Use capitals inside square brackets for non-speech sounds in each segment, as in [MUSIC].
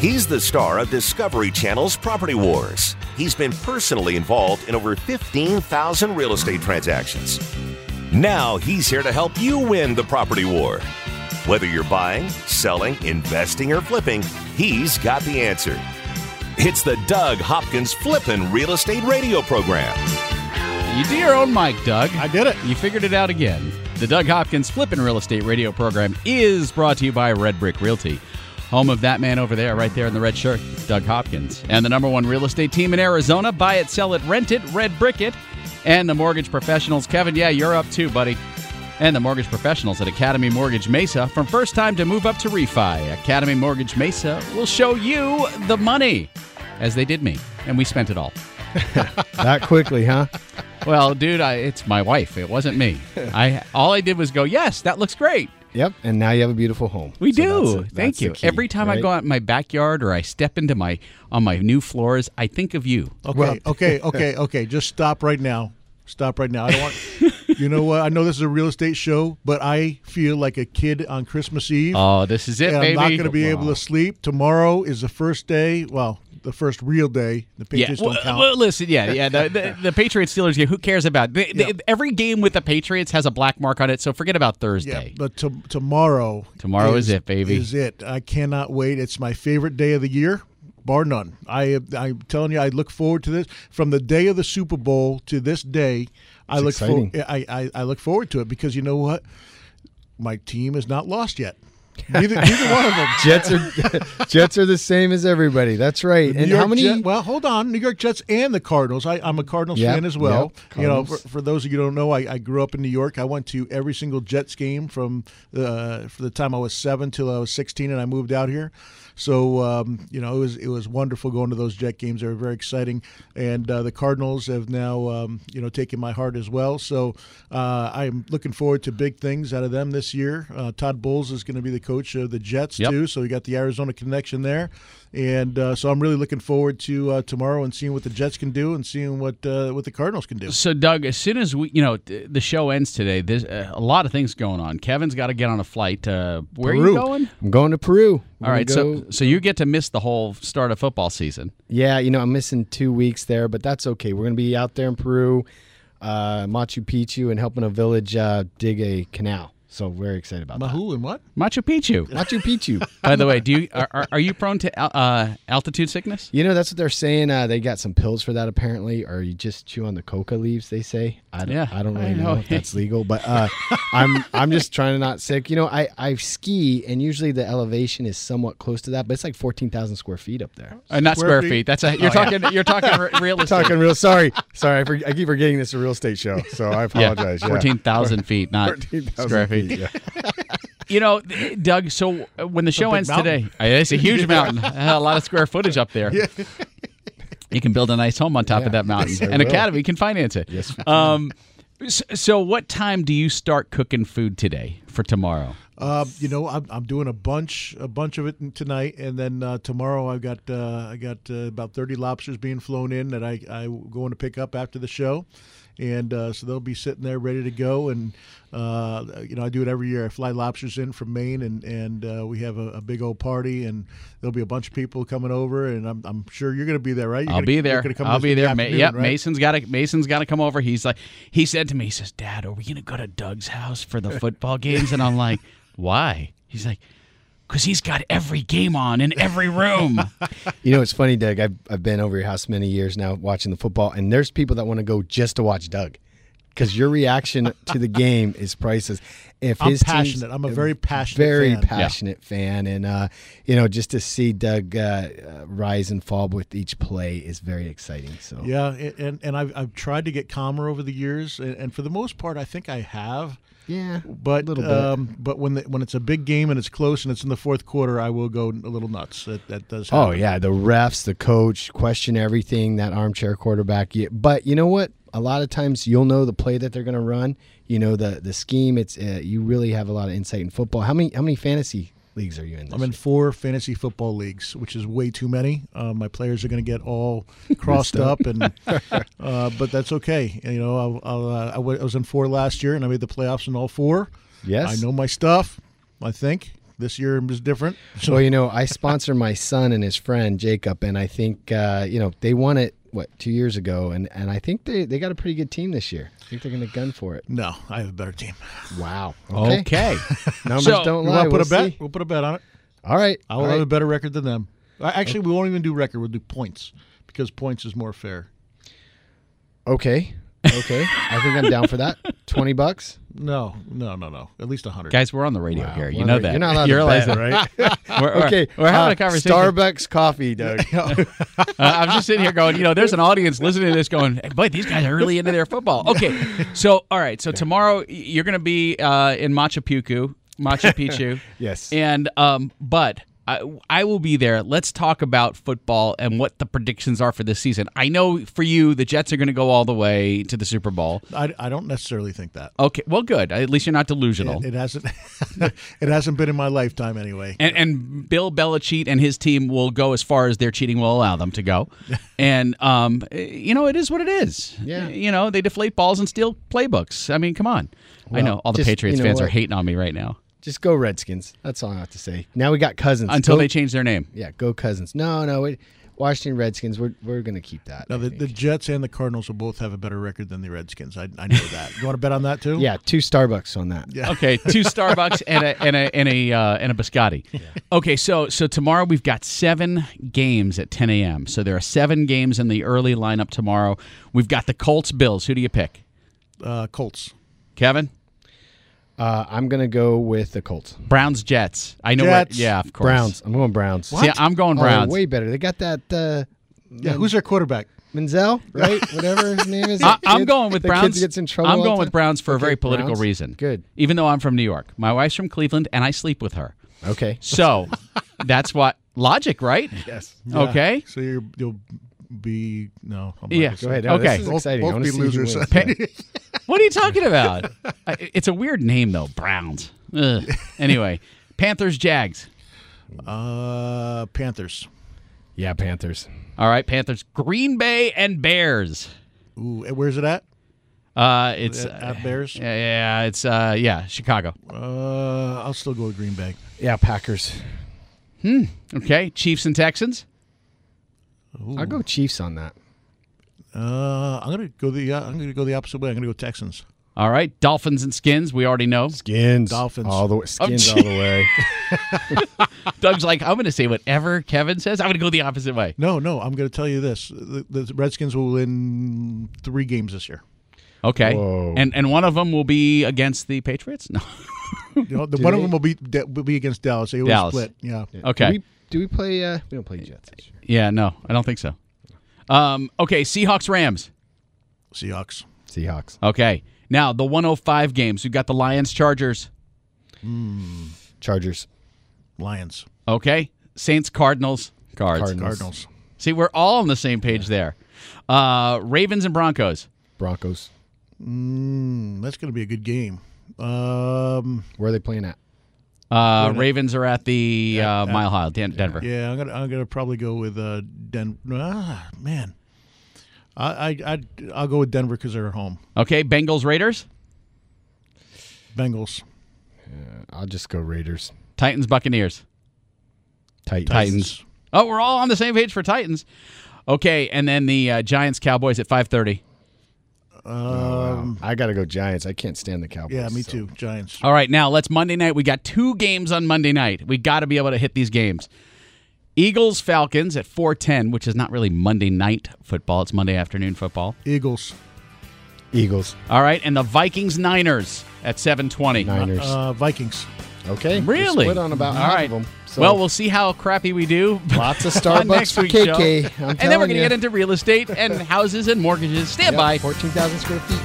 He's the star of Discovery Channel's Property Wars. He's been personally involved in over 15,000 real estate transactions. Now he's here to help you win the property war. Whether you're buying, selling, investing, or flipping, he's got the answer. It's the Doug Hopkins Flippin' Real Estate Radio Program. You do your own mic, Doug. I did it. You figured it out again. The Doug Hopkins Flippin' Real Estate Radio Program is brought to you by Red Brick Realty, home of that man over there, right there in the red shirt, Doug Hopkins, and the number one real estate team in Arizona. Buy it, sell it, rent it, Red Brick it, and the mortgage professionals. Kevin, yeah, you're up too, buddy. And the mortgage professionals at Academy Mortgage Mesa. From first time to move up to refi, Academy Mortgage Mesa will show you the money, as they did me, and we spent it all. [LAUGHS] that quickly, huh? Well, dude, I, it's my wife. It wasn't me. [LAUGHS] I all I did was go, "Yes, that looks great." Yep, and now you have a beautiful home. We So do. that's- that's Thank you. key, Every time I go out in my backyard or I step into my on my new floors, I think of you. Okay, Well- [LAUGHS] okay, okay, okay. Just stop right now. Stop right now. I don't want. [LAUGHS] you know what? I know this is a real estate show, but I feel like a kid on Christmas Eve. Oh, this is it, and baby. I'm not going to be able to sleep. Tomorrow is the first day. Well, the first real day. The Yeah, Patriots well, don't count. well, listen, yeah, yeah. The, the, [LAUGHS] the Patriots Steelers game. Who cares about the, the- Yeah. every game with the Patriots has a black mark on it? So forget about Thursday. yeah, Thursday. but to, tomorrow. Tomorrow is it, baby. Is it? I cannot wait. It's my favorite day of the year, bar none. I I'm telling you, I look forward to this from the day of the Super Bowl to this day. I look exciting. forward. I, I I look forward to it because you know what, my team is not lost yet. Neither, neither one of them. [LAUGHS] Jets are [LAUGHS] Jets are the same as everybody. That's right. And how many? Jet- well, hold on. New York Jets and the Cardinals. I, I'm a Cardinals Yep, fan as well. yep, you know, for, for those of you who don't know, I, I grew up in New York. I went to every single Jets game from the for the time I was seven till I was 16, and I moved out here. So um, you know, it was it was wonderful going to those Jet games. They were very exciting, and uh, the Cardinals have now um, you know taken my heart as well. So uh, I'm looking forward to big things out of them this year. Uh, Todd Bowles is going to be the coach of the Jets Yep. too, so we got the Arizona connection there, and uh, so I'm really looking forward to uh, tomorrow and seeing what the Jets can do and seeing what uh, what the Cardinals can do. So, Doug, as soon as we, you know, th- the show ends today, there's uh, a lot of things going on. Kevin's got to get on a flight. Uh, where are you going? I'm going to Peru. All right, so so you get to miss the whole start of football season. yeah, you know I'm missing two weeks there, but that's okay. We're gonna be out there in Peru, uh, Machu Picchu, and helping a village uh, dig a canal. So very excited about that. Mahu and what? Machu Picchu. Machu Picchu. [LAUGHS] By the way, do you are, are, are you prone to uh, altitude sickness? You know, that's what they're saying. Uh, they got some pills for that apparently, or you just chew on the coca leaves. They say. I don't, Yeah, I don't I really know. know. if that's legal, but uh, [LAUGHS] I'm I'm just trying to not sick. You know, I I ski, and usually the elevation is somewhat close to that, but it's like fourteen thousand square feet up there. Uh, not Square square feet? feet. That's a you're talking you're talking re- [LAUGHS] real estate. Talking real. Sorry, sorry. I, for, I keep forgetting this is a real estate show, so I apologize. yeah, Yeah, fourteen thousand feet, not 14,000 square feet. Yeah. [LAUGHS] You know, Doug. So uh, when the show ends mountain. today, uh, it's a huge [LAUGHS] mountain. a lot of square footage up there. [LAUGHS] You can build a nice home on top of that mountain, yes, I and will. Academy can finance it. Yes, Um, so, what time do you start cooking food today for tomorrow? Uh, you know, I'm, I'm doing a bunch a bunch of it tonight, and then uh, tomorrow I've got uh, I got uh, about 30 lobsters being flown in that I I going to pick up after the show. And uh, so they'll be sitting there ready to go, and uh, you know I do it every year. I fly lobsters in from Maine, and and uh, we have a, a big old party, and there'll be a bunch of people coming over, and I'm, I'm sure you're going to be there, right? You're I'll gonna- be there. I'll be there. Ma- yep, right? Mason's got to. Mason's got to come over. He's like, he said to me, he says, "Dad, are we gonna go to Doug's house for the football games?" And I'm like, "Why?" He's like, "Cause he's got every game on in every room." [LAUGHS] You know, it's funny, Doug. I've I've been over your house many years now watching the football, and there's people that want to go just to watch Doug. Because your reaction [LAUGHS] to the game is priceless. If I'm his passionate. I'm a very passionate very fan. passionate fan, and uh, you know, just to see Doug uh, uh, rise and fall with each play is very exciting. So Yeah, and and I've, I've tried to get calmer over the years, and, and for the most part, I think I have. Yeah, But little bit. um, but when the, when it's a big game and it's close and it's in the fourth quarter, I will go a little nuts. That, that does. Happen. Oh yeah, the refs, the coach question everything. That armchair quarterback. But you know what? A lot of times you'll know the play that they're going to run. You know the the scheme. It's uh, you really have a lot of insight in football. How many how many fantasy leagues are you in? This I'm in year? four fantasy football leagues, which is way too many. Uh, my players are going to get all [LAUGHS] crossed up, and [LAUGHS] uh, but that's okay. You know, uh, I I was in four last year, and I made the playoffs in all four. Yes. I know my stuff. I think This year is different. So Well, you [LAUGHS] know, I sponsor my son and his friend Jacob, and I think uh, you know they won it what two years ago, and and I think they they got a pretty good team this year. I think they're going to gun for it. no, I have a better team. Wow. Okay. [LAUGHS] Numbers So- don't lie. want to put We'll a bet? We'll put a bet on it. All right. I will All have a better record than them. Actually, we won't even do record. We'll do points because points is more fair. Okay. Okay. I think I'm down for that. [LAUGHS] Twenty bucks. No, no, no, no. At least a hundred. Guys, we're on the radio Wow. here. You Well, know that. you're not [LAUGHS] allowed You to realize bet, that, right? [LAUGHS] We're, we're- [LAUGHS] okay. We're having uh, a conversation. Starbucks coffee, Doug. Uh, I'm just sitting here going, you know, there's an audience listening to this going, hey, boy, these guys are really into their football. Okay. So, all right. So, tomorrow you're going to be uh, in Machu Picchu, Machu Picchu. Yes. And, um, but I, I will be there. Let's talk about football and what the predictions are for this season. I know for you, the Jets are going to go all the way to the Super Bowl. I, I don't necessarily think that. Okay. Well, good. At least you're not delusional. It, it hasn't. [LAUGHS] it hasn't been in my lifetime anyway. And, and Bill Belichick and his team will go as far as their cheating will allow them to go. [LAUGHS] and, um, you know, it is what it is. Yeah. You know, they deflate balls and steal playbooks. I mean, come on. I know all the just- Patriots you know fans are hating on me right now Just go Redskins. That's all I have to say. Now we got Cousins. until Go- they change their name. Yeah, go Cousins. No, no. Wait. Washington Redskins. We're we're gonna keep that. Now, I the, think. the Jets and the Cardinals will both have a better record than the Redskins. I, I know that. You want to bet on that too? yeah, two Starbucks on that. Yeah. Okay, two [LAUGHS] Starbucks and a and a and a uh, and a biscotti. Okay, so so tomorrow we've got seven games at 10 a.m. So there are seven games in the early lineup tomorrow. We've got the Colts Bills. Who do you pick, Uh, Colts. Kevin? Uh, I'm gonna go with the Colts. Browns Jets. I know. Jets. What, yeah, of course. Browns. I'm going Browns. See, I'm going Oh, Browns. way better. They got that. Uh, Yeah. Who's their quarterback? Manziel, [LAUGHS] right? Whatever his name is. [LAUGHS] I, I'm going with the Browns. Kid gets in trouble. I'm going with? Browns for a very political Browns. reason. Good. Even though I'm from New York, my wife's from Cleveland, and I sleep with her. Okay. So that's what logic, right? Yes. Okay. So you're, you'll be no. I'm Yeah. Go ahead. No, Okay. This is exciting. I both wanna be see losers. Pa- what are you talking about? I- it's a weird name though. Browns. Ugh. [LAUGHS] Anyway, Panthers, Jags. Uh, Panthers. Yeah, Panthers. All right, Panthers, Green Bay, and Bears. Ooh, where's it at? Uh, it's At, at Bears. yeah, yeah, it's uh, yeah, Chicago. Uh, I'll still go with Green Bay. Yeah, Packers. Hmm. Okay, Chiefs and Texans. I'll go Chiefs on that. Uh, I'm gonna go the uh, I'm gonna go the opposite way. I'm gonna go Texans. All right, Dolphins and Skins. We already know. Skins. Dolphins. All the way. Skins gee. all the way. [LAUGHS] Doug's like, I'm going to say whatever Kevin says. I'm going to go the opposite way. No, no, I'm gonna tell you this: the, the Redskins will win three games this year. Okay, Whoa. and and one of them will be against the Patriots. No. [LAUGHS] You know, the, one of them will be will be against Dallas. They will Dallas. split. Yeah. Okay. Do we, play? Uh, we don't play Jets. this year. Yeah, no, I don't think so. Um, okay, Seahawks Rams. Seahawks. Seahawks. Okay, now the 105 games. We've got the Lions Chargers. Chargers. Lions. Okay, Saints Cardinals. Cards. Cardinals. Cardinals. See, we're all on the same page there. Uh, Ravens and Broncos. Broncos. Mm, that's gonna be a good game. Um, Where are they playing at? Uh, Ravens are at the At- uh, Mile High, Den- Denver. yeah, I'm gonna I'm gonna probably go with uh Den. Ah, man. I I I'd, I'll go with Denver because they're at home. Okay, Bengals Raiders. Bengals. I'll just go Raiders. Titans Buccaneers. Titans. Titans. Oh, we're all on the same page for Titans. Okay, and then the uh, Giants Cowboys at 5:30. Um, I got to go Giants. I can't stand the Cowboys. yeah, me so- too. Giants. All right, now let's Monday night. We got two games on Monday night. We got to be able to hit these games. Eagles Falcons at 4:10, which is not really Monday night football. It's Monday afternoon football. Eagles. Eagles. All right, and the Vikings Niners at 7:20. Niners. Uh, Vikings. Okay. Really? We split on about All half right. of them. So well, we'll see how crappy we do. lots of [LAUGHS] Starbucks for week's. KK. I'm and then we're going to get into real estate and [LAUGHS] houses and mortgages. Stand Yep, by. 14,000 square feet.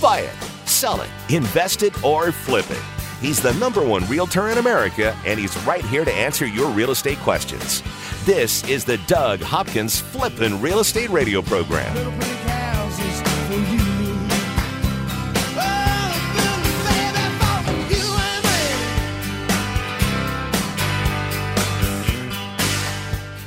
Buy it, sell it, invest it, or flip it. He's the number one realtor in America, and he's right here to answer your real estate questions. This is the Doug Hopkins Flippin' Real Estate Radio Program.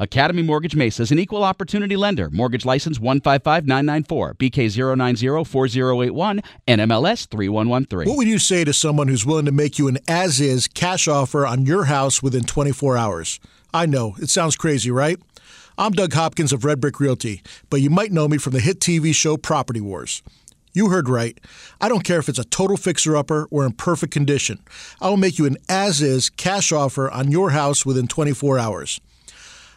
Academy Mortgage Mesa is an equal opportunity lender. Mortgage license 155994, BK0904081, NMLS 3113. What would you say to someone who's willing to make you an as is cash offer on your house within 24 hours? I know, it sounds crazy, right? I'm Doug Hopkins of Red Brick Realty, but you might know me from the hit TV show Property Wars. You heard right. I don't care if it's a total fixer upper or in perfect condition. I will make you an as is cash offer on your house within 24 hours.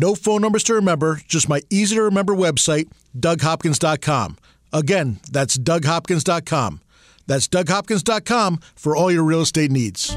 No phone numbers to remember, just my easy to remember website, DougHopkins.com. Again, that's DougHopkins.com. That's DougHopkins.com for all your real estate needs.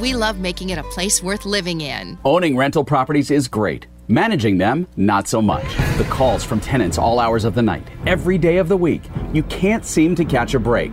we love making it a place worth living in. Owning rental properties is great. Managing them, not so much. The calls from tenants all hours of the night, every day of the week. You can't seem to catch a break.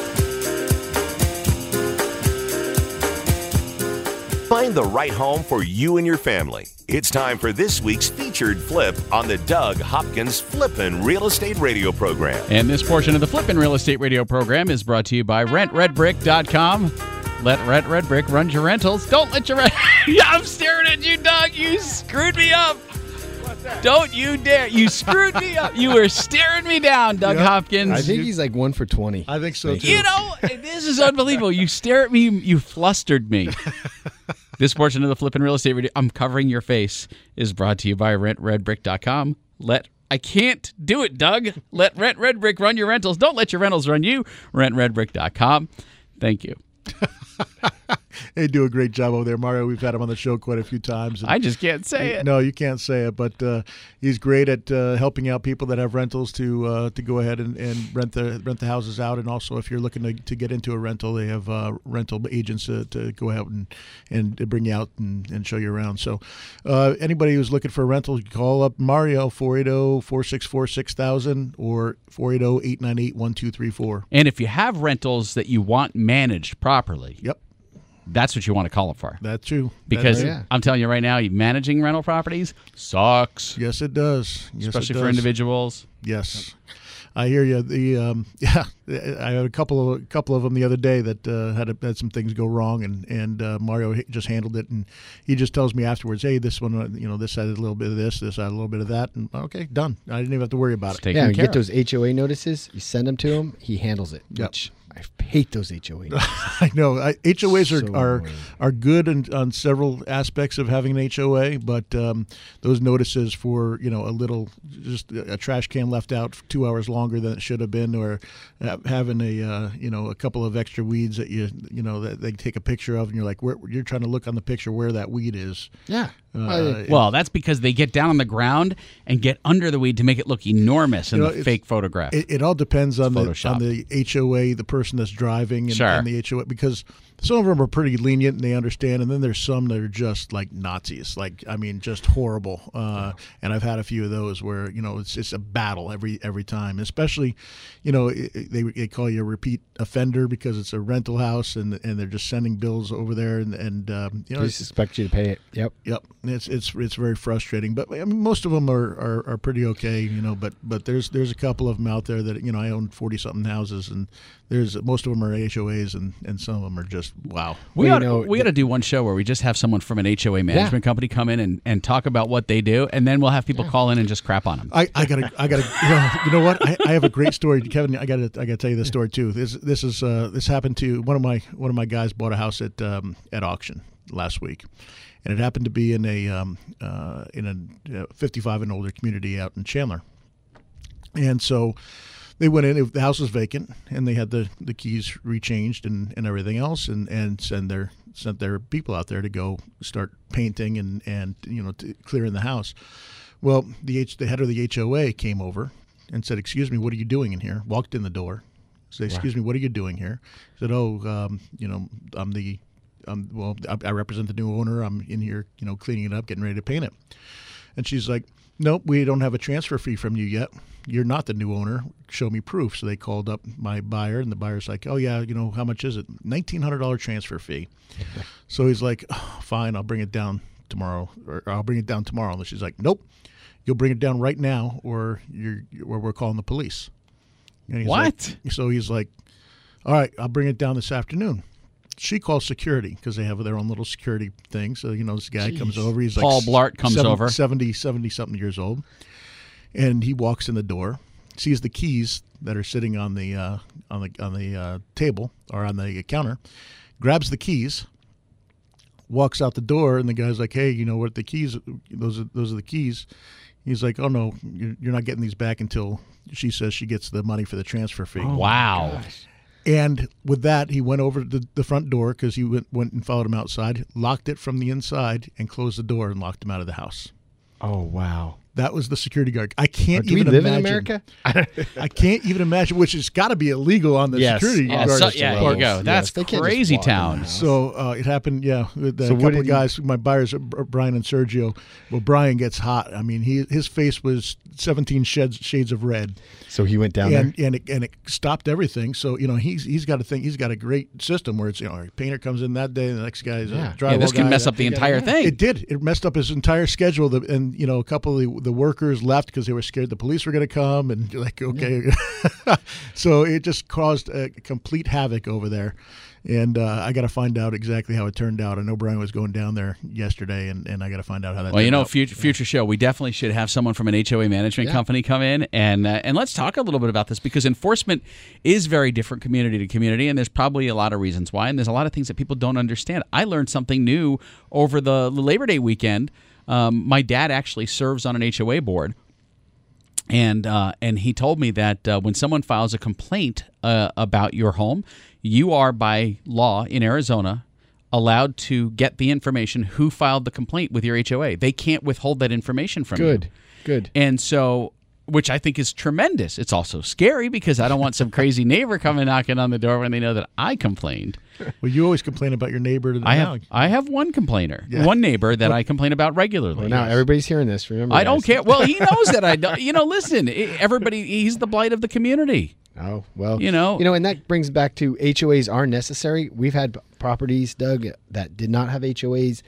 Find the right home for you and your family. It's time for this week's featured flip on the Doug Hopkins Flippin' Real Estate Radio program. And this portion of the Flippin' Real Estate Radio program is brought to you by RentRedBrick.com. Let Rent Red Brick run your rentals. Don't let your rent. [LAUGHS] yeah, I'm staring at you, Doug. You screwed me up. Don't you dare. You screwed me up. You were staring me down, Doug Yep. Hopkins. I think he's like one for 20. I think so too. You know, this is unbelievable. You stare at me, you flustered me. [LAUGHS] this portion of the Flippin' Real Estate I'm covering your face, is brought to you by RentRedBrick.com. Let I can't do it, Doug. Let Rent Red Brick run your rentals. Don't let your rentals run you. RentRedBrick.com. Thank you. [LAUGHS] [LAUGHS] they do a great job over there. Mario, we've had him on the show quite a few times. and- I just can't say it. No, you can't say it, but uh, he's great at uh, helping out people that have rentals to uh, to go ahead and, and rent the rent the houses out, and also if you're looking to, to get into a rental, they have uh, rental agents to, to go out and and to bring you out and, and show you around. So uh, anybody who's looking for a rental, you call up Mario 480-464-6000 or 480-898-1234. And if you have rentals that you want managed properly, Yep, that's what you want to call them for. that's true. Because That's- Yeah. I'm telling you right now, managing rental properties sucks, yes, it does. Yes, it especially for individuals. Yes, I hear you. The um, [LAUGHS] yeah, I had a couple of a couple of them the other day that uh, had a, had some things go wrong, and and uh, Mario just handled it, and he just tells me afterwards, hey, this one, uh, you know, this had a little bit of this, this had a little bit of that, and okay, done. I didn't even have to worry about It's it. taken Yeah, you care get of. those HOA notices. You send them to him. He handles it. Yep. Which I hate those HOAs. [LAUGHS] I know I, HOAs So are are, annoying. are good in, on several aspects of having an HOA, but um, those notices for you know a little just a trash can left out two hours longer than it should have been, or ha- having a uh, you know a couple of extra weeds that you you know that they take a picture of, and you're like where, you're trying to look on the picture where that weed is. yeah. Uh, Well, that's because they get down on the ground and get under the weed to make it look enormous in You know, the fake photograph. It, it all depends on the Photoshop. on the HOA, the person that's driving, and, Sure. and the HOA because some of them are pretty lenient and they understand, and then there's some that are just like Nazis, like I mean, just horrible. Uh, and I've had a few of those where you know it's it's a battle every every time, especially you know it, it- they they call you a repeat offender because it's a rental house and and they're just sending bills over there and and um, you know They expect you to pay it. Yep. Yep, it's it's it's very frustrating, but I mean most of them are, are, are pretty okay, you know. But but there's there's a couple of them out there that you know I own forty something houses, and there's most of them are HOAs, and, and some of them are just wow. we Well, ought, know, we ought to do one show where we just have someone from an HOA management company come in and, and talk about what they do, and then we'll have people call in and just crap on them. I, I gotta I gotta you know, you know what I, I have a great story, Kevin. I gotta I gotta tell you this story too. This this is uh, this happened to one of my one of my guys bought a house at um, at auction last week, and it happened to be in a um, uh, in a uh, 55 and older community out in Chandler, and so they went in. The house was vacant, and they had the, the keys rechanged and, and everything else, and, and send their sent their people out there to go start painting and and you know to clearing the house. Well, the H, the head of the HOA came over and said, "Excuse me, what are you doing in here?" Walked in the door, said, "Excuse me, what are you doing here?" Said, "Oh, um, you know, I'm the, um, well, I, I represent the new owner. I'm in here, you know, cleaning it up, getting ready to paint it." And she's like, "Nope, we don't have a transfer fee from you yet. You're not the new owner. Show me proof." So they called up my buyer, and the buyer's like, "Oh yeah, you know, how much is it? Nineteen hundred dollar transfer fee." [LAUGHS] so he's like, oh, "Fine, I'll bring it down tomorrow, or I'll bring it down tomorrow." And she's like, "Nope, you'll bring it down right now, or you're, or we're calling the police." And he's What? Like, so he's like, "All right, I'll bring it down this afternoon." She calls security because they have their own little security thing. So you know, this guy comes over. He's Paul like Blart comes seven- over. 70, 70 something years old, and he walks in the door, sees the keys that are sitting on the uh, on the on the uh, table or on the counter, grabs the keys, walks out the door, and the guy's like, "Hey, you know what? The keys? Those are those are the keys." He's like, "Oh no, you're, you're not getting these back until she says she gets the money for the transfer fee." wow. And with that, he went over to the, front door because he went, went and followed him outside, locked it from the inside, and closed the door and locked him out of the house. Oh wow. That was the security guard. I can't Do we even live imagine. in America? I can't even imagine, which has got to be illegal on the Yes. security Yeah, guard. so, yeah, here you go. That's they crazy walk in the town. So uh, it happened, yeah. With a So what couple of he- guys, my buyers, uh, Brian and Sergio. Well, Brian gets hot. I mean, he his face was seventeen shades shades of red, So he went down and there. and it, and it stopped everything. So you know, he's he's got a thing. He's got a great system where it's you know, a painter comes in that day, and the next guy's Yeah. a drywall Yeah, this can guy. mess up the entire thing. It did. It messed up his entire schedule. The, and you know, a couple of the, the workers left because they were scared the police were going to come. And [LAUGHS] like, okay, [LAUGHS] so it just caused a complete havoc over there. And uh, I got to find out exactly how it turned out. I know Brian was going down there yesterday, and, and I got to find out how that. Well, you know, future, future show, we definitely should have someone from an HOA management Yeah. company come in and uh, and let's talk a little bit about this because enforcement is very different community to community, and there's probably a lot of reasons why, and there's a lot of things that people don't understand. I learned something new over the Labor Day weekend. Um, my dad actually serves on an HOA board, and uh, and he told me that uh, when someone files a complaint uh, about your home, you are by law in Arizona allowed to get the information who filed the complaint with your HOA. They can't withhold that information from you. Good. Good. And so, which I think is tremendous. It's also scary because I don't want some crazy neighbor coming knocking on the door when they know that I complained. Well, you always complain about your neighbor. I now. have I have one complainer, one neighbor that I complain about regularly. Well, now everybody's hearing this. Remember, I don't care. Well, he knows that I don't. You know, listen, everybody, he's the blight of the community. Oh well, You know- you know, and that brings back to HOAs are necessary. We've had properties, Doug, that did not have HOAs.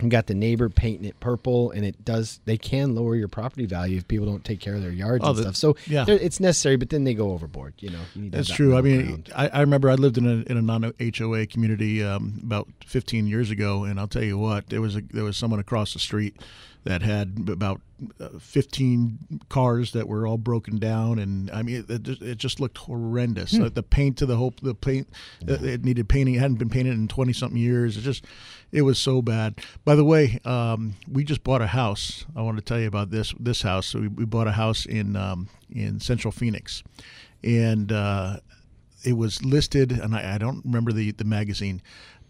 And got the neighbor painting it purple, and it does. They can lower your property value if people don't take care of their yards Oh, and the- stuff. So yeah. it's necessary, but then they go overboard. You know, you That's true. I mean. I, I remember I lived in a in a non HOA community um, about 15 years ago, and I'll tell you what, there was a there was someone across the street that had about uh, 15 cars that were all broken down, and I mean, it, just- it just looked horrendous. Hmm. The paint to the hope, the paint, uh, it needed painting. It hadn't been painted in 20 something years. It just, it was so bad. By the way, um, we just bought a house. I want to tell you about this this house. So we, we bought a house in um, in Central Phoenix, and. Uh, it was listed, and I, I don't remember the, the magazine,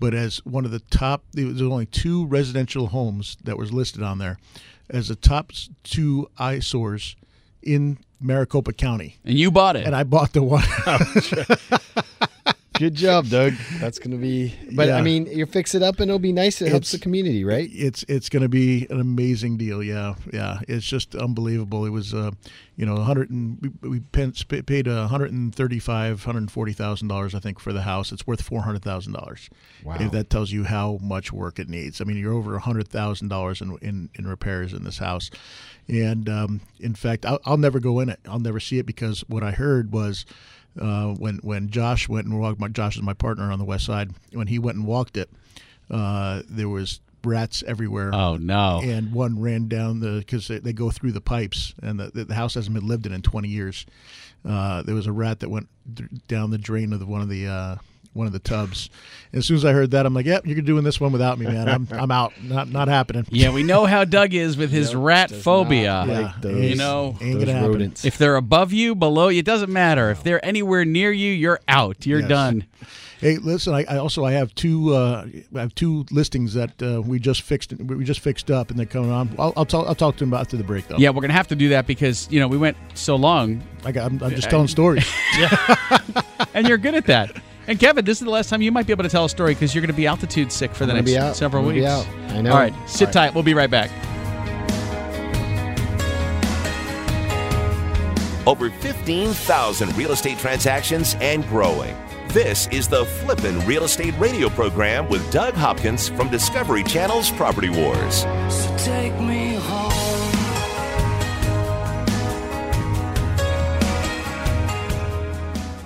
but as one of the top, there was only two residential homes that was listed on there as the top two eyesores in Maricopa County. And you bought it. And I bought the one. [LAUGHS] Oh, Good job, Doug. That's going to be. But Yeah. I mean, you fix it up, and it'll be nice. It helps the community, right? it's it's going to be an amazing deal. Yeah, yeah. It's just unbelievable. It was, uh, you know, 100 and we, we paid a 135, 140 thousand dollars, I think, for the house. It's worth four hundred thousand dollars. Wow. If that tells you how much work it needs. I mean, you're over hundred thousand dollars in in in repairs in this house, and um, in fact, I'll, I'll never go in it. I'll never see it because what I heard was. Uh, when when Josh went and walked, my Josh is my partner on the west side. When he went and walked it, uh, there was rats everywhere oh no. and one ran down the because they, they go through the pipes and the, the house hasn't been lived in in 20 years uh, there was a rat that went th- down the drain of the, one of the uh, one of the tubs and as soon as i heard that i'm like yep you're doing this one without me man i'm, [LAUGHS] I'm out not not happening Yeah, we know how Doug is with his rat phobia. not Yeah, like those, you know, ain't those gonna happen. rodents. If they're above you, below you, it doesn't matter. If they're anywhere near you, you're out. You're Yes. done. Hey, listen. I, I also I have two uh, I have two listings that uh, we just fixed. We just fixed up, and they're coming on. I'll I'll, talk, I'll talk to them about after the break, though. Yeah, we're gonna have to do that because you know we went so long, I got, I'm, I'm just telling stories. [LAUGHS] yeah, [LAUGHS] and you're good at that. And Kevin, this is the last time you might be able to tell a story because you're going to be altitude sick for the I'm next gonna be out. several I'm weeks. be out. I know. All right, sit All right. tight. We'll be right back. Over 15,000 real estate transactions and growing. This is the Flippin' Real Estate Radio program with Doug Hopkins from Discovery Channel's Property Wars. So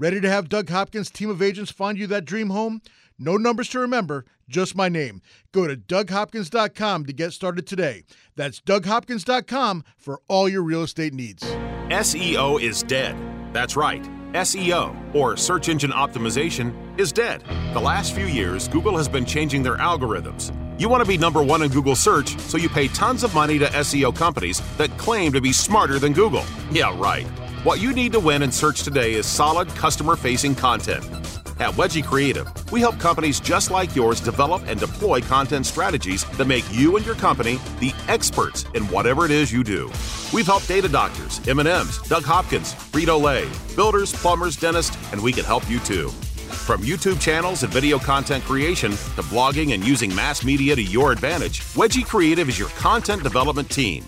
Ready to have Doug Hopkins' team of agents find you that dream home? No numbers to remember, just my name. Go to DougHopkins.com to get started today. That's DougHopkins.com for all your real estate needs. SEO is dead. That's right. SEO, or search engine optimization, is dead. The last few years, Google has been changing their algorithms. You want to be number one in Google search, so you pay tons of money to SEO companies that claim to be smarter than Google. Yeah, right. What you need to win in search today is solid customer facing content. At Wedgie Creative, we help companies just like yours develop and deploy content strategies that make you and your company the experts in whatever it is you do. We've helped data doctors, M&M's, Doug Hopkins, Frito-Lay, builders, plumbers, dentists, and we can help you too. From YouTube channels and video content creation to blogging and using mass media to your advantage, Wedgie Creative is your content development team.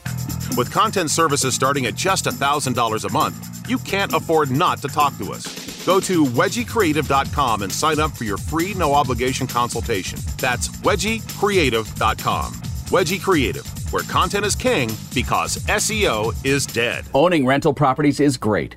With content services starting at just $1,000 a month, you can't afford not to talk to us. Go to wedgiecreative.com and sign up for your free no obligation consultation. That's wedgiecreative.com. Wedgie Creative, where content is king because SEO is dead. Owning rental properties is great.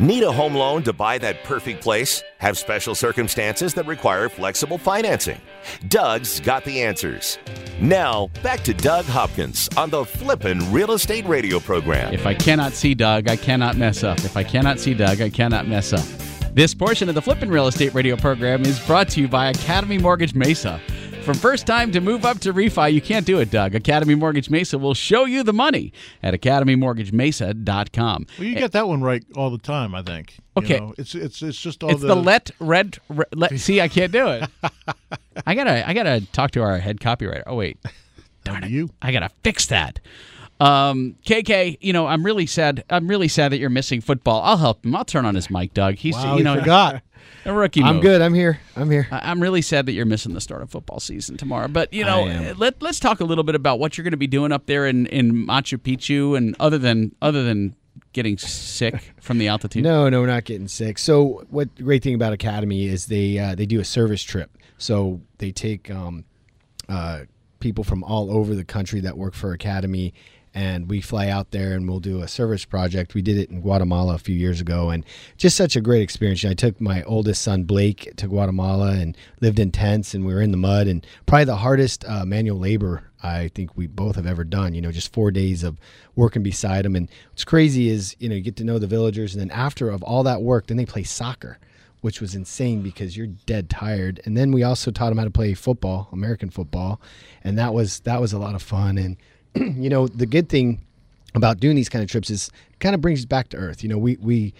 Need a home loan to buy that perfect place? Have special circumstances that require flexible financing? Doug's got the answers. Now, back to Doug Hopkins on the Flippin' Real Estate Radio program. If I cannot see Doug, I cannot mess up. If I cannot see Doug, I cannot mess up. This portion of the Flippin' Real Estate Radio program is brought to you by Academy Mortgage Mesa. From first time to move up to refi, you can't do it, Doug. Academy Mortgage Mesa will show you the money at academymortgagemesa.com. Well, you get that one right all the time, I think. You Okay. know, it's it's it's just all It's the, let red, re- let see. I can't do it. [LAUGHS] I gotta I gotta talk to our head copywriter. Oh wait, [LAUGHS] darn it. You. I gotta fix that. Um, KK, you know I'm really sad. I'm really sad that you're missing football. I'll help him. I'll turn on his mic, Doug. He's Wow, you know forgot. [LAUGHS] a rookie. I'm good. I'm here. I'm here. I- I'm really sad that you're missing the start of football season tomorrow. But you know, let let's talk a little bit about what you're going to be doing up there in, in Machu Picchu, and other than other than getting sick from the altitude. [LAUGHS] No, no, we're not getting sick. So, what the great thing about Academy is they uh, they do a service trip. So they take um, uh, people from all over the country that work for Academy, and we fly out there and we'll do a service project. We did it in Guatemala a few years ago, and just such a great experience. I took my oldest son Blake to Guatemala and lived in tents, and we were in the mud, and probably the hardest uh, manual labor I think we both have ever done. You know, just four days of working beside them, and what's crazy is you know you get to know the villagers, and then after of all that work, then they play soccer which was insane because you're dead tired. And then we also taught them how to play football, American football, and that was that was a lot of fun. And [CLEARS THROAT] you know, the good thing about doing these kind of trips is kind of brings us back to earth. You know, we we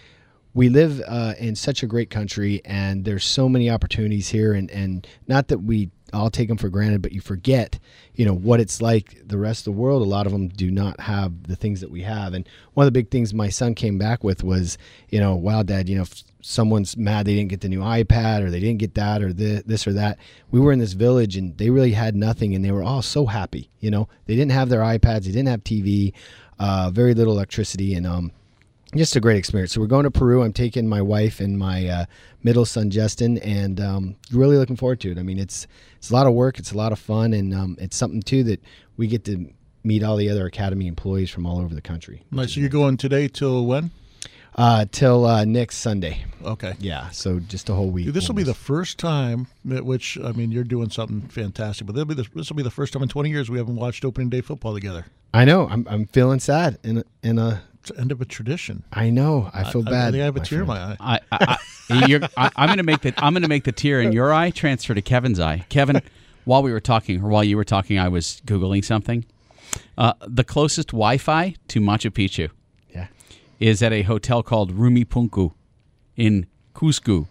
we live uh, in such a great country, and there's so many opportunities here, and and not that we all take them for granted, but you forget, you know, what it's like the rest of the world. A lot of them do not have the things that we have, and one of the big things my son came back with was, you know, wow, dad, you know, someone's mad they didn't get the new iPad or they didn't get that or thi- this or that. We were in this village and they really had nothing, and they were all so happy. You know, they didn't have their iPads, they didn't have TV, uh, very little electricity, and um, just a great experience. So we're going to Peru. I'm taking my wife and my uh, middle son Justin, and um, really looking forward to it. I mean, it's it's a lot of work, it's a lot of fun, and um, it's something too that we get to meet all the other academy employees from all over the country. Nice. So you're going today till when? Uh, till uh, next Sunday. Okay. Yeah, so just a whole week. This will be the first time, at which I mean, you're doing something fantastic. But be the, this will be the first time in 20 years we haven't watched opening day football together. I know. I'm I'm feeling sad in in a end of a tradition. I know. I feel I, bad. I think I have a my tear in my eye. I, I, I, you're, I, I'm going to make the I'm going to make the tear in your eye transfer to Kevin's eye. Kevin, [LAUGHS] while we were talking, or while you were talking, I was googling something. Uh, the closest Wi-Fi to Machu Picchu Yeah. is at a hotel called Rumi Punku in Cusco,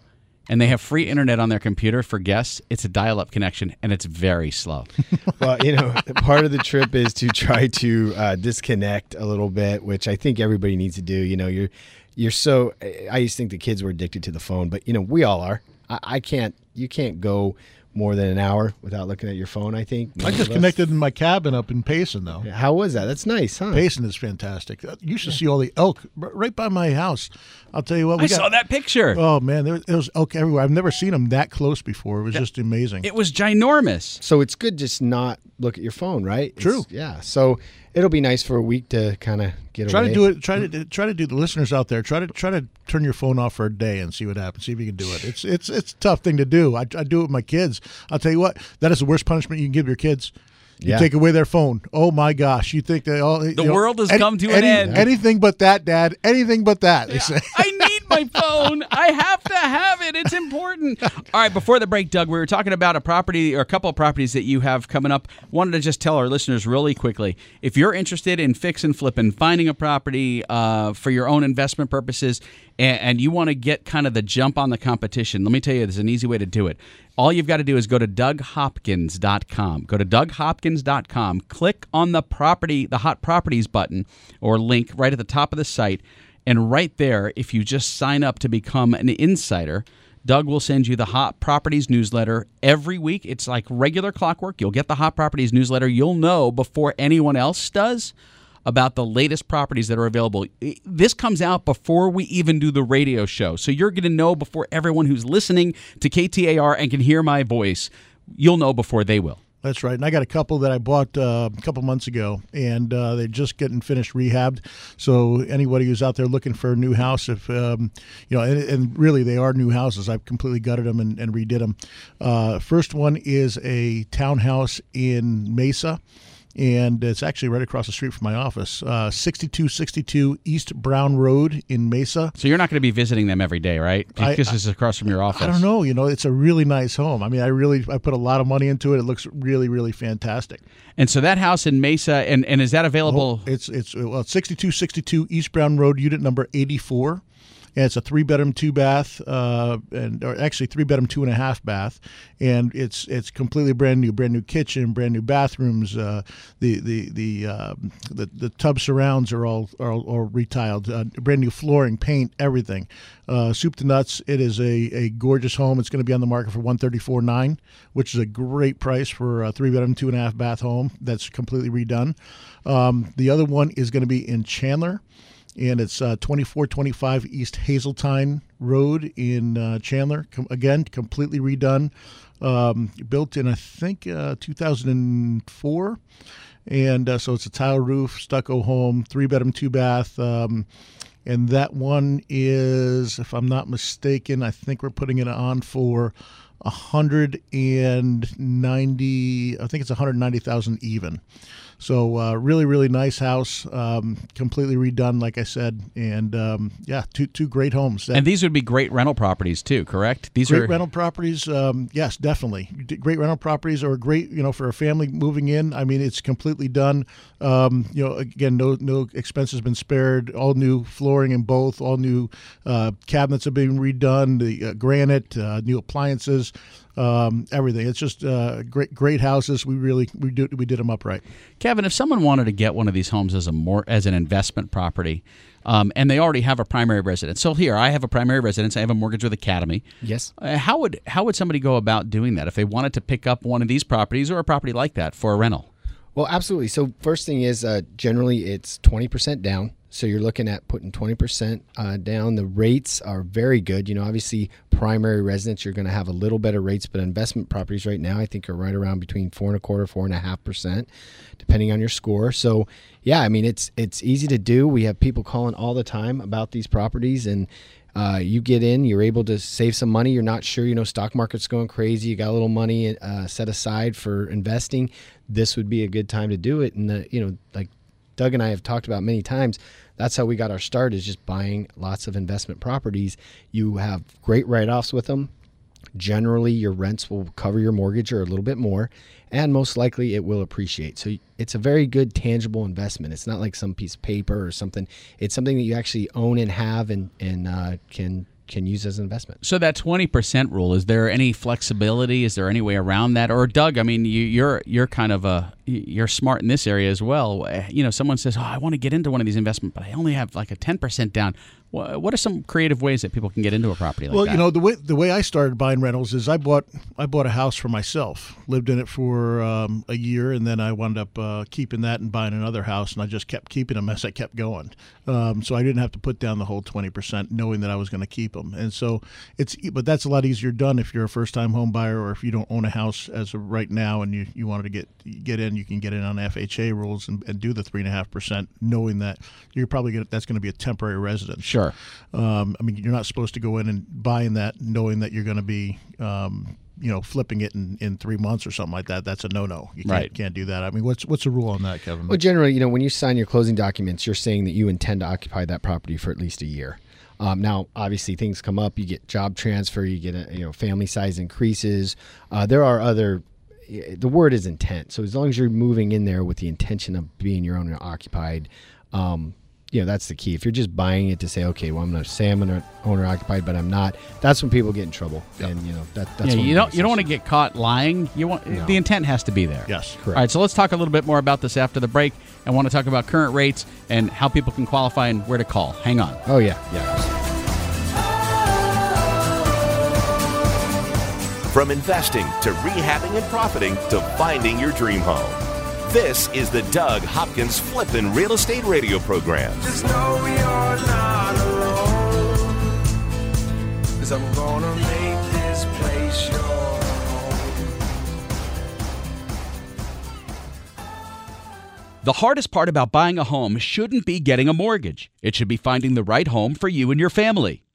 and they have free internet on their computer for guests. It's a dial-up connection, and it's very slow. [LAUGHS] well, you know, part of the trip is to try to uh, disconnect a little bit, which I think everybody needs to do. You know, you're you're so. I used to think the kids were addicted to the phone, but you know, we all are. I, I can't. You can't go more than an hour without looking at your phone. I think. I just connected in my cabin up in Payson, though. How was that? That's nice, huh? Payson is fantastic. Uh, You should see all the elk right by my house. I'll tell you what. We I got, saw that picture. Oh man, there, there was elk everywhere. I've never seen them that close before. It was just amazing. It was ginormous. So it's good just not look at your phone, right? It's- True. yeah. So it'll be nice for a week to kind of get away. try away. to do it. Try to try to do the listeners out there. Try to try to turn your phone off for a day and see what happens. See if you can do it. It's it's it's a tough thing to do. I, I do it with my kids. I'll tell you what. That is the worst punishment you can give your kids. You Yeah. take away their phone. Oh my gosh! You think they all the world has come to an end. Anything but that, Dad. Anything but that. They say. I need [LAUGHS] my phone. I have to have it. It's important. All right, before the break, Doug, we were talking about a property or a couple of properties that you have coming up. Wanted to just tell our listeners really quickly if you're interested in fix and flipping, finding a property uh, for your own investment purposes, and, and you want to get kind of the jump on the competition, let me tell you, there's an easy way to do it. All you've got to do is go to DougHopkins.com. Go to DougHopkins.com. Click on the property, the hot properties button or link right at the top of the site. And right there, if you just sign up to become an insider, Doug will send you the Hot Properties newsletter every week. It's like regular clockwork. You'll get the Hot Properties newsletter. You'll know before anyone else does about the latest properties that are available. This comes out before we even do the radio show. So you're going to know before everyone who's listening to KTAR and can hear my voice. You'll know before they will. That's right. And I got a couple that I bought uh, a couple months ago, and uh, they're just getting finished rehabbed. So anybody who's out there looking for a new house, if um, you know, and, and really they are new houses. I've completely gutted them and, and redid them. Uh, first one is a townhouse in Mesa. And it's actually right across the street from my office, uh, 6262 East Brown Road in Mesa. So you're not going to be visiting them every day, right? I- Because it's across from your office. I don't know. You know, it's a really nice home. I mean, I really I put a lot of money into it. It looks really, really fantastic. And so that house in Mesa, and, and is that available? Oh, it's it's well, it's 6262 East Brown Road, unit number 84. And it's a three bedroom, two bath, uh, and or actually three bedroom, two and a half bath, and it's it's completely brand new, brand new kitchen, brand new bathrooms. Uh, the the the, uh, the the tub surrounds are all are all retiled, uh, brand new flooring, paint, everything. Uh, soup to nuts. It is a, a gorgeous home. It's going to be on the market for one thirty four nine, which is a great price for a three bedroom, two and a half bath home that's completely redone. Um, the other one is going to be in Chandler and it's uh, 2425 East Hazeltine Road in uh, Chandler. Com- again, completely redone. Um, built in, I think, uh, 2004. And uh, so it's a tile roof, stucco home, three bedroom, two bath. Um, and that one is, if I'm not mistaken, I think we're putting it on for 190 i think it's 190000 even so uh, really really nice house um, completely redone like i said and um, yeah two two great homes. That- And these would be great rental properties too, correct? These great are rental properties um, yes definitely. Great rental properties are great you know for a family moving in. I mean it's completely done. Um, you know again no no expense has been spared all new flooring in both all new uh, cabinets have been redone the uh, granite uh, new appliances um, everything it's just uh, great great houses we really we do we did them up right Kevin, if someone wanted to get one of these homes as a more as an investment property, um, and they already have a primary residence. So here, I have a primary residence. I have a mortgage with Academy. Yes. Uh, how would how would somebody go about doing that if they wanted to pick up one of these properties or a property like that for a rental? Well, absolutely. So first thing is uh, generally it's twenty percent down. So you're looking at putting twenty percent uh, down. The rates are very good. You know, obviously primary residence you're going to have a little better rates, but investment properties right now I think are right around between four and a quarter, four and a half percent, depending on your score. So yeah, I mean it's it's easy to do. We have people calling all the time about these properties and. Uh, you get in, you're able to save some money. You're not sure, you know, stock market's going crazy. You got a little money uh, set aside for investing. This would be a good time to do it. And the, you know, like Doug and I have talked about many times. That's how we got our start is just buying lots of investment properties. You have great write-offs with them. Generally, your rents will cover your mortgage or a little bit more, and most likely it will appreciate. So it's a very good tangible investment. It's not like some piece of paper or something. It's something that you actually own and have and and uh, can can use as an investment. So that twenty percent rule is there any flexibility? Is there any way around that? Or Doug, I mean, you, you're you're kind of a you're smart in this area as well. You know, someone says, "Oh, I want to get into one of these investments, but I only have like a ten percent down." What are some creative ways that people can get into a property like well, that? you know, the way the way I started buying rentals is I bought I bought a house for myself, lived in it for um, a year, and then I wound up uh, keeping that and buying another house, and I just kept keeping them as I kept going. Um, so I didn't have to put down the whole twenty percent, knowing that I was going to keep them. And so it's but that's a lot easier done if you're a first time home buyer or if you don't own a house as of right now and you, you wanted to get get in, you can get in on FHA rules and, and do the three and a half percent, knowing that you're probably gonna, that's going to be a temporary residence. Sure. Um, I mean, you're not supposed to go in and buying that knowing that you're going to be, um, you know, flipping it in, in three months or something like that. That's a no no. You can't, Right. can't do that. I mean, what's what's the rule on that, Kevin? Well, generally, you know, when you sign your closing documents, you're saying that you intend to occupy that property for at least a year. Um, now, obviously, things come up. You get job transfer. You get a you know family size increases. Uh, there are other. The word is intent. So as long as you're moving in there with the intention of being your owner occupied, um, you know that's the key. If you're just buying it to say, okay, well, I'm going to say I'm an owner occupied, but I'm not. That's when people get in trouble. And you know that that's yeah, you don't you don't want to get caught lying. You want No. the intent has to be there. yes. Correct. All right, so let's talk a little bit more about this after the break. I want to talk about current rates and how people can qualify and where to call. Hang on. Oh yeah, yeah. From investing to rehabbing and profiting to finding your dream home. This is the Doug Hopkins Flippin' Real Estate Radio Program. Just know you're not alone. Cause I'm gonna make this place your home. The hardest part about buying a home shouldn't be getting a mortgage. It should be finding the right home for you and your family.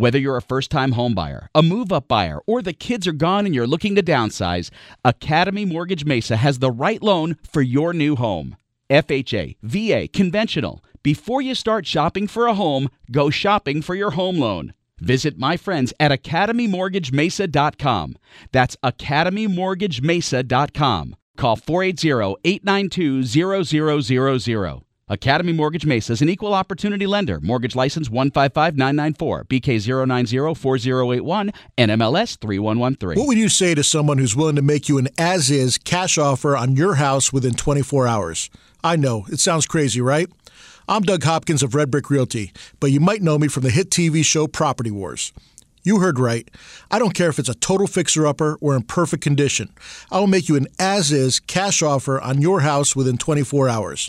Whether you're a first time home buyer, a move up buyer, or the kids are gone and you're looking to downsize, Academy Mortgage Mesa has the right loan for your new home. FHA, VA, conventional. Before you start shopping for a home, go shopping for your home loan. Visit my friends at academymortgagemesa.com. That's academymortgagemesa.com. Call 480-892-0000. Academy Mortgage Mesa is an equal opportunity lender. Mortgage license 155994, BK 0904081, NMLS 3113. What would you say to someone who's willing to make you an as is cash offer on your house within 24 hours? I know, it sounds crazy, right? I'm Doug Hopkins of Red Brick Realty, but you might know me from the hit TV show Property Wars. You heard right. I don't care if it's a total fixer upper or in perfect condition. I will make you an as is cash offer on your house within 24 hours.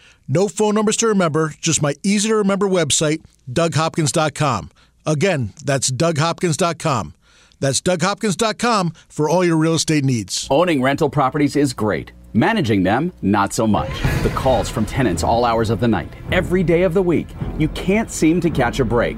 No phone numbers to remember, just my easy to remember website, DougHopkins.com. Again, that's DougHopkins.com. That's DougHopkins.com for all your real estate needs. Owning rental properties is great. Managing them, not so much. The calls from tenants all hours of the night, every day of the week. You can't seem to catch a break.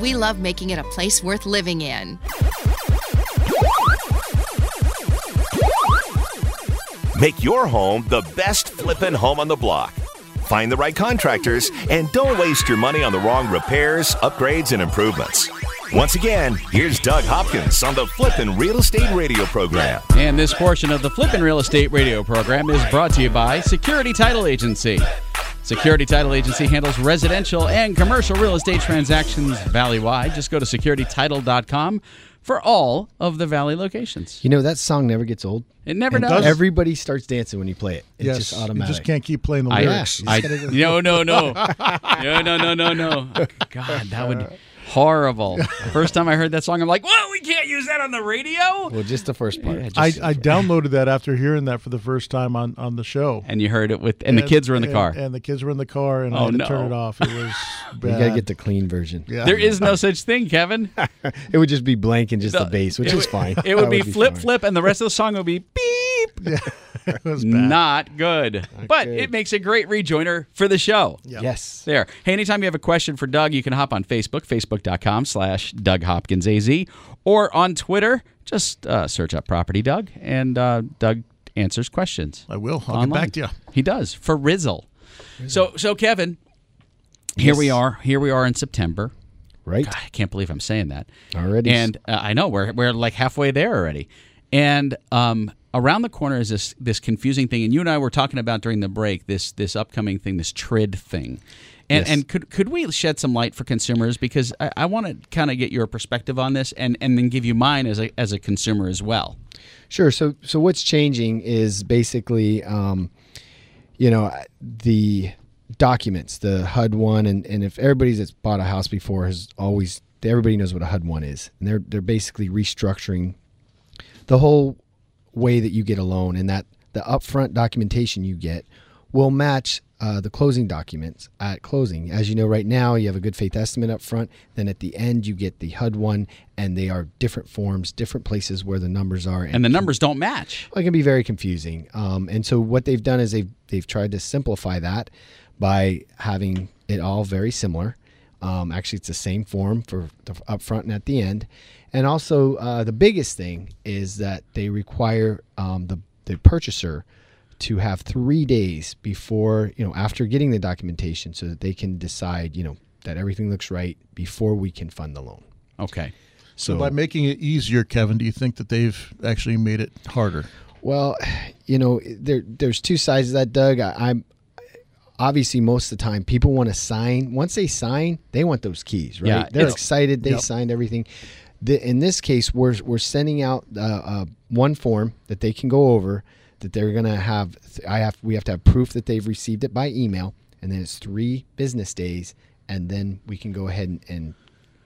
we love making it a place worth living in. Make your home the best flippin' home on the block. Find the right contractors and don't waste your money on the wrong repairs, upgrades, and improvements. Once again, here's Doug Hopkins on the Flippin' Real Estate Radio program. And this portion of the Flippin' Real Estate Radio program is brought to you by Security Title Agency. Security Title Agency handles residential and commercial real estate transactions valley-wide. Just go to securitytitle.com for all of the valley locations. You know that song never gets old. It never It does. does. Everybody starts dancing when you play it. It's yes, just you just can't keep playing the I, lyrics. You I, just [LAUGHS] no, no, no, no, no, no, no, no. [LAUGHS] God, that would horrible. First time I heard that song, I'm like, "Whoa, we can't use that on the radio." Well, just the first part. Yeah, I, just- I [LAUGHS] downloaded that after hearing that for the first time on, on the show. and you heard it with, and, the kids were in the and- car. And the kids were in the car, and oh, I Oh, had to no. turn it off. It was bad. [LAUGHS] You gotta get the clean version. Yeah. there is no [LAUGHS] such thing, Kevin. It would just be blank and just the No, bass, which it is would- fine. It would That be flip, fine. flip, and the rest of the song would be beep. [LAUGHS] It was bad. Not good. But good. it makes a great rejoiner for the show. Yes. There. Hey, anytime you have a question for Doug, you can hop on Facebook, facebook.com slash Doug Hopkins AZ, or on Twitter, just uh, search up Property Doug, and uh, Doug answers questions. I will. I'll online. get back to you. He does for Rizzle. So, so Kevin, here we are. Here we are in September. Right. God, I can't believe I'm saying that Already. And uh, I know we're we're like halfway there already. And um, around the corner is this this confusing thing. And you and I were talking about during the break this this upcoming thing, this TRID thing. And, Yes. and could could we shed some light for consumers because I, I want to kind of get your perspective on this and, and then give you mine as a as a consumer as well. Sure. So, so what's changing is basically, um, you know, the documents, the HUD one, and, and if everybody's that's bought a house before has always, everybody knows what a HUD one is, and they're they're basically restructuring the whole way that you get a loan, and that the upfront documentation you get will match uh, the closing documents at closing. As you know, right now you have a good faith estimate up front. Then at the end you get the HUD one, and they are different forms, different places where the numbers are, And the numbers don't match. it can be very confusing. Um, and so what they've done is they've they've tried to simplify that by having it all very similar. Um, actually, it's the same form for the up front and at the end. And also, uh, the biggest thing is that they require um, the the purchaser to have three days before you know after getting the documentation, so that they can decide you know that everything looks right before we can fund the loan. Okay. So by making it easier, Kevin, do you think that they've actually made it harder? Well, [SIGHS] you know, there there's two sides of that, Doug. I, I'm obviously most of the time people want to sign. Once they sign, they want those keys, right? Yeah, They're excited. They Yep. signed everything. The, in this case, we're we're sending out uh, uh, one form that they can go over. That they're gonna have. I have. We have to have proof that they've received it by email, and then it's three business days, and then we can go ahead and, and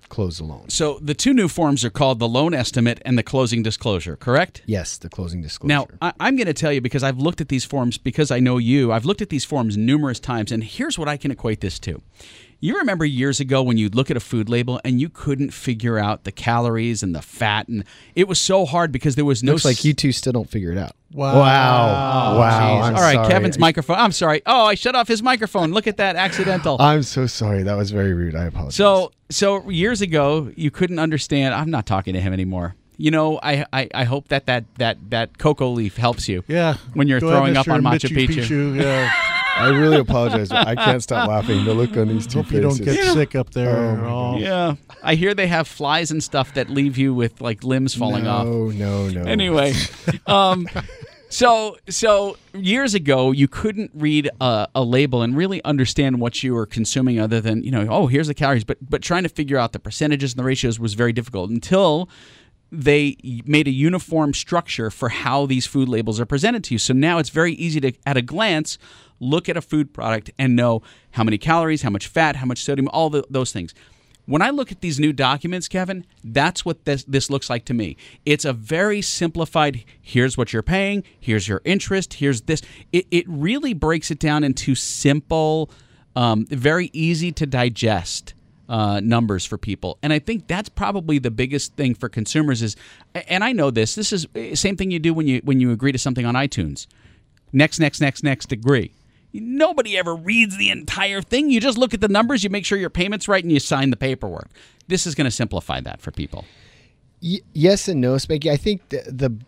close the loan. So the two new forms are called the loan estimate and the closing disclosure, correct? Yes, the closing disclosure. Now, I, I'm going to tell you because I've looked at these forms because I know you. I've looked at these forms numerous times, and here's what I can equate this to. You remember years ago when you'd look at a food label and you couldn't figure out the calories and the fat, and it was so hard because there was no. Looks like you two still don't figure it out. Wow. Wow. Oh, wow. All right, sorry. Kevin's microphone. I'm sorry. Oh, I shut off his microphone. Look at that, accidental. [LAUGHS] I'm so sorry. That was very rude. I apologize. So, so years ago, you couldn't understand. I'm not talking to him anymore. You know, I, I, I hope that that that that cocoa leaf helps you. Yeah. When you're Go ahead, throwing up on Machu Picchu. Yeah. [LAUGHS] I really apologize. I can't stop laughing. The look on these two Hope you don't faces. get sick up there. Oh. Yeah, I hear they have flies and stuff that leave you with like limbs falling no, off. No, no, no, Anyway, um, so so years ago, you couldn't read a, a label and really understand what you were consuming, other than you know, oh, here's the calories. But but trying to figure out the percentages and the ratios was very difficult until they made a uniform structure for how these food labels are presented to you. So now it's very easy to, at a glance, look at a food product and know how many calories, how much fat, how much sodium, all the, those things. When I look at these new documents, Kevin, that's what this, this looks like to me. It's a very simplified here's what you're paying, here's your interest, here's this. It, it really breaks it down into simple, um, very easy to digest uh, numbers for people. And I think that's probably the biggest thing for consumers is, and I know this. This is eh, same thing you do when you when you agree to something on iTunes. Next, next, next, next, agree. Nobody ever reads the entire thing. You just look at the numbers, you make sure your payment's right, and you sign the paperwork. This is going to simplify that for people. Y- yes and no, Spanky. I think the, the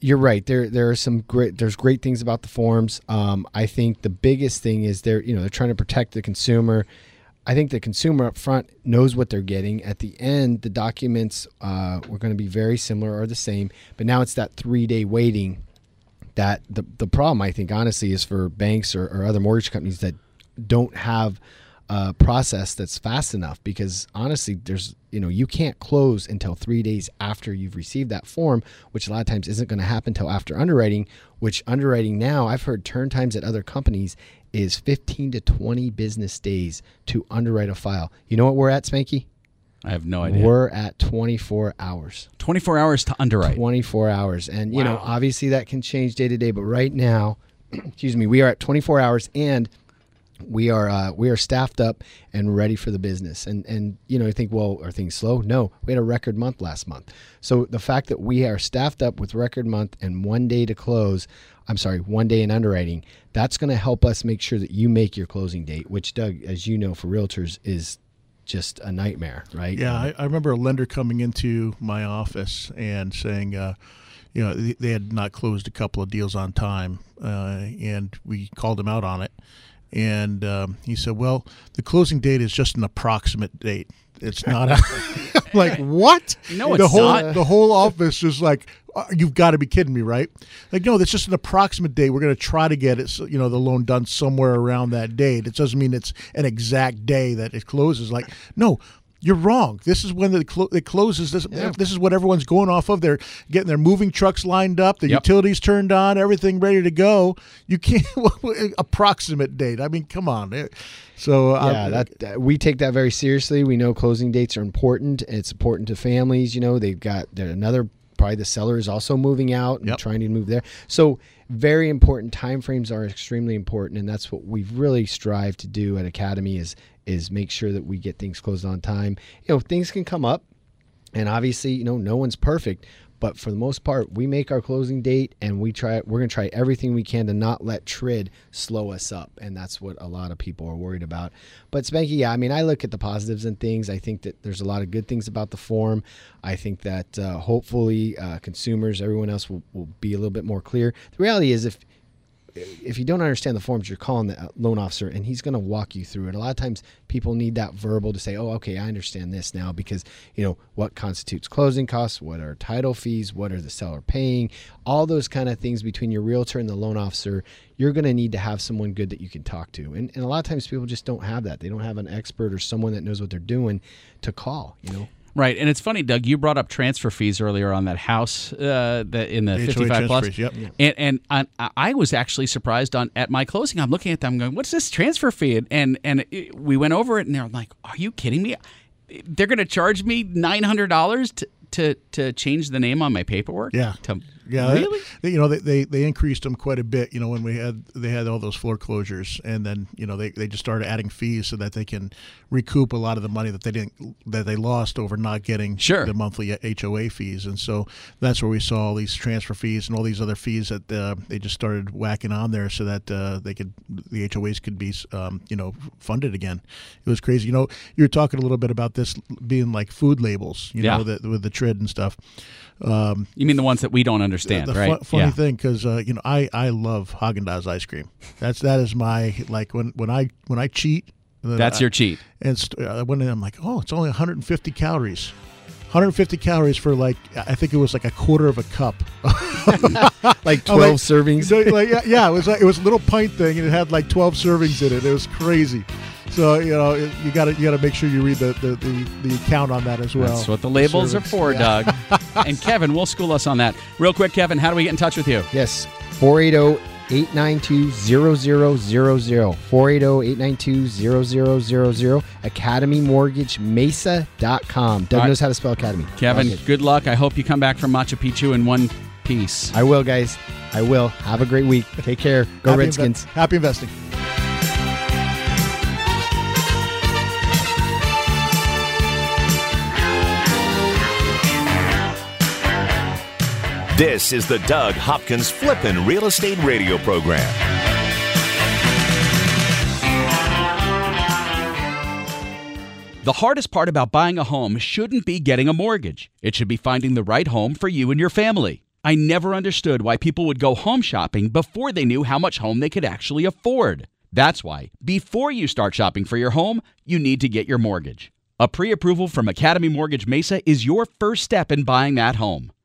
you're right. There there are some great there's great things about the forms. Um, I think the biggest thing is they're you know they're trying to protect the consumer. I think the consumer up front knows what they're getting. At the end, the documents uh, were going to be very similar or the same, but now it's that three day waiting. That the the problem I think honestly is for banks or, or other mortgage companies that don't have a process that's fast enough because honestly there's you know you can't close until three days after you've received that form which a lot of times isn't going to happen until after underwriting which underwriting now i've heard turn times at other companies is 15 to 20 business days to underwrite a file. You know what we're at spanky I have no idea. we're at 24 hours. 24 hours to underwrite. 24 hours. And you know obviously that can change day to day but right now [CLEARS THROAT] excuse me we are at 24 hours and we are uh, we are staffed up and ready for the business. And and you know you think well are things slow? No. We had a record month last month. So the fact that we are staffed up with record month and one day to close i'm sorry one day in underwriting that's going to help us make sure that you make your closing date which doug as you know for realtors is just a nightmare right Yeah, I, I remember a lender coming into my office and saying, uh, you know, they, had not closed a couple of deals on time, uh, and we called him out on it. And um, he said, "Well, the closing date is just an approximate date. It's not a." [LAUGHS] [LAUGHS] [LAUGHS] Like what? No, the it's whole not. the whole office is like, uh, "You've got to be kidding me, right?" Like, no, that's just an approximate date. We're going to try to get it, so, you know, the loan done somewhere around that date. It doesn't mean it's an exact day that it closes. Like, no. You're wrong. This is when it, clo- it closes. This, this is what everyone's going off of. They're getting their moving trucks lined up, the Yep. utilities turned on, everything ready to go. You can't [LAUGHS] approximate date. I mean, come on. Eh, So yeah, uh, that, that we take that very seriously. We know closing dates are important. It's important to families. You know, they've got another probably the seller is also moving out and Yep. trying to move there. So very important. Time frames are extremely important, and that's what we've really strived to do at Academy is is make sure that we get things closed on time. You know, things can come up, and obviously, you know, no one's perfect. But for the most part, we make our closing date, and we try. We're going to try everything we can to not let TRID slow us up, and that's what a lot of people are worried about. But Spanky, yeah, I mean, I look at the positives and things. I think that there's a lot of good things about the form. I think that uh, hopefully uh, consumers, everyone else, will, will be a little bit more clear. The reality is, if if you don't understand the forms, you're calling the uh, loan officer, and he's going to walk you through it. A lot of times, people need that verbal to say, "Oh, okay, I understand this now," because you know what constitutes closing costs, what are title fees, what are the seller paying, all those kind of things between your realtor and the loan officer. You're going to need to have someone good that you can talk to, and, and a lot of times people just don't have that. They don't have an expert or someone that knows what they're doing to call. You know. Right, and it's funny, Doug. You brought up transfer fees earlier on that house uh, that in the HOA fifty-five plus. fees, yep. And and I, I was actually surprised on at my closing. I'm looking at them, going, "What's this transfer fee?" And and, and it, we went over it, and they're like, "Are you kidding me? They're going to charge me nine hundred dollars to." To, to change the name on my paperwork, Yeah. to Yeah, Really? They, you know, they, they they increased them quite a bit. You know, when we had they had all those foreclosures, and then you know they, they just started adding fees so that they can recoup a lot of the money that they didn't that they lost over not getting Sure. the monthly HOA fees, and so that's where we saw all these transfer fees and all these other fees that uh, they just started whacking on there so that uh, they could the HOAs could be um, you know funded again. It was crazy. You know, you were talking a little bit about this being like food labels. You Yeah. know, that with the TRID and stuff. Um, You mean the ones that we don't understand, the right? fu- funny yeah. thing, because uh, you know, I I love Haagen Dazs ice cream. That's that is my like when when I when I cheat. That's I- your cheat. And st- I went in, I'm like, oh, it's only 150 calories. 150 calories for like I think it was like a quarter of a cup. [LAUGHS] [LAUGHS] Like 12 like- servings. like, yeah, yeah, it was like, it was a little pint thing, and it had like 12 servings in it. It was crazy. So you know, you got to you got to make sure you read the, the, the, the account on that as well. That's what the labels are for, Yeah. Doug. [LAUGHS] and Kevin will school us on that. Real quick, Kevin, how do we get in touch with you? Yes, 480 892 0000. 480 892 0000. AcademyMortgageMesa.com. Doug All right. knows how to spell Academy. Kevin, Love good luck. I hope you come back from Machu Picchu in one piece. I will, guys. I will. Have a great week. Take care. Go Happy Redskins. inve- happy investing. This is the Doug Hopkins Flippin' Real Estate Radio Program. The hardest part about buying a home shouldn't be getting a mortgage. It should be finding the right home for you and your family. I never understood why people would go home shopping before they knew how much home they could actually afford. That's why, before you start shopping for your home, you need to get your mortgage. A pre approval from Academy Mortgage Mesa is your first step in buying that home.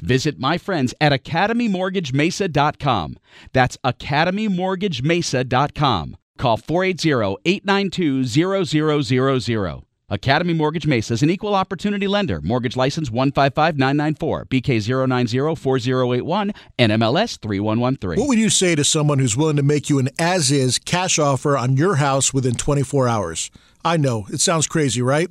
Visit my friends at academymortgagemesa.com. That's academymortgagemesa.com. Call 480-892-0000. Academy Mortgage Mesa is an equal opportunity lender. Mortgage license 155994, BK 0904081, NMLS 3113. What would you say to someone who's willing to make you an as is cash offer on your house within 24 hours? I know, it sounds crazy, right?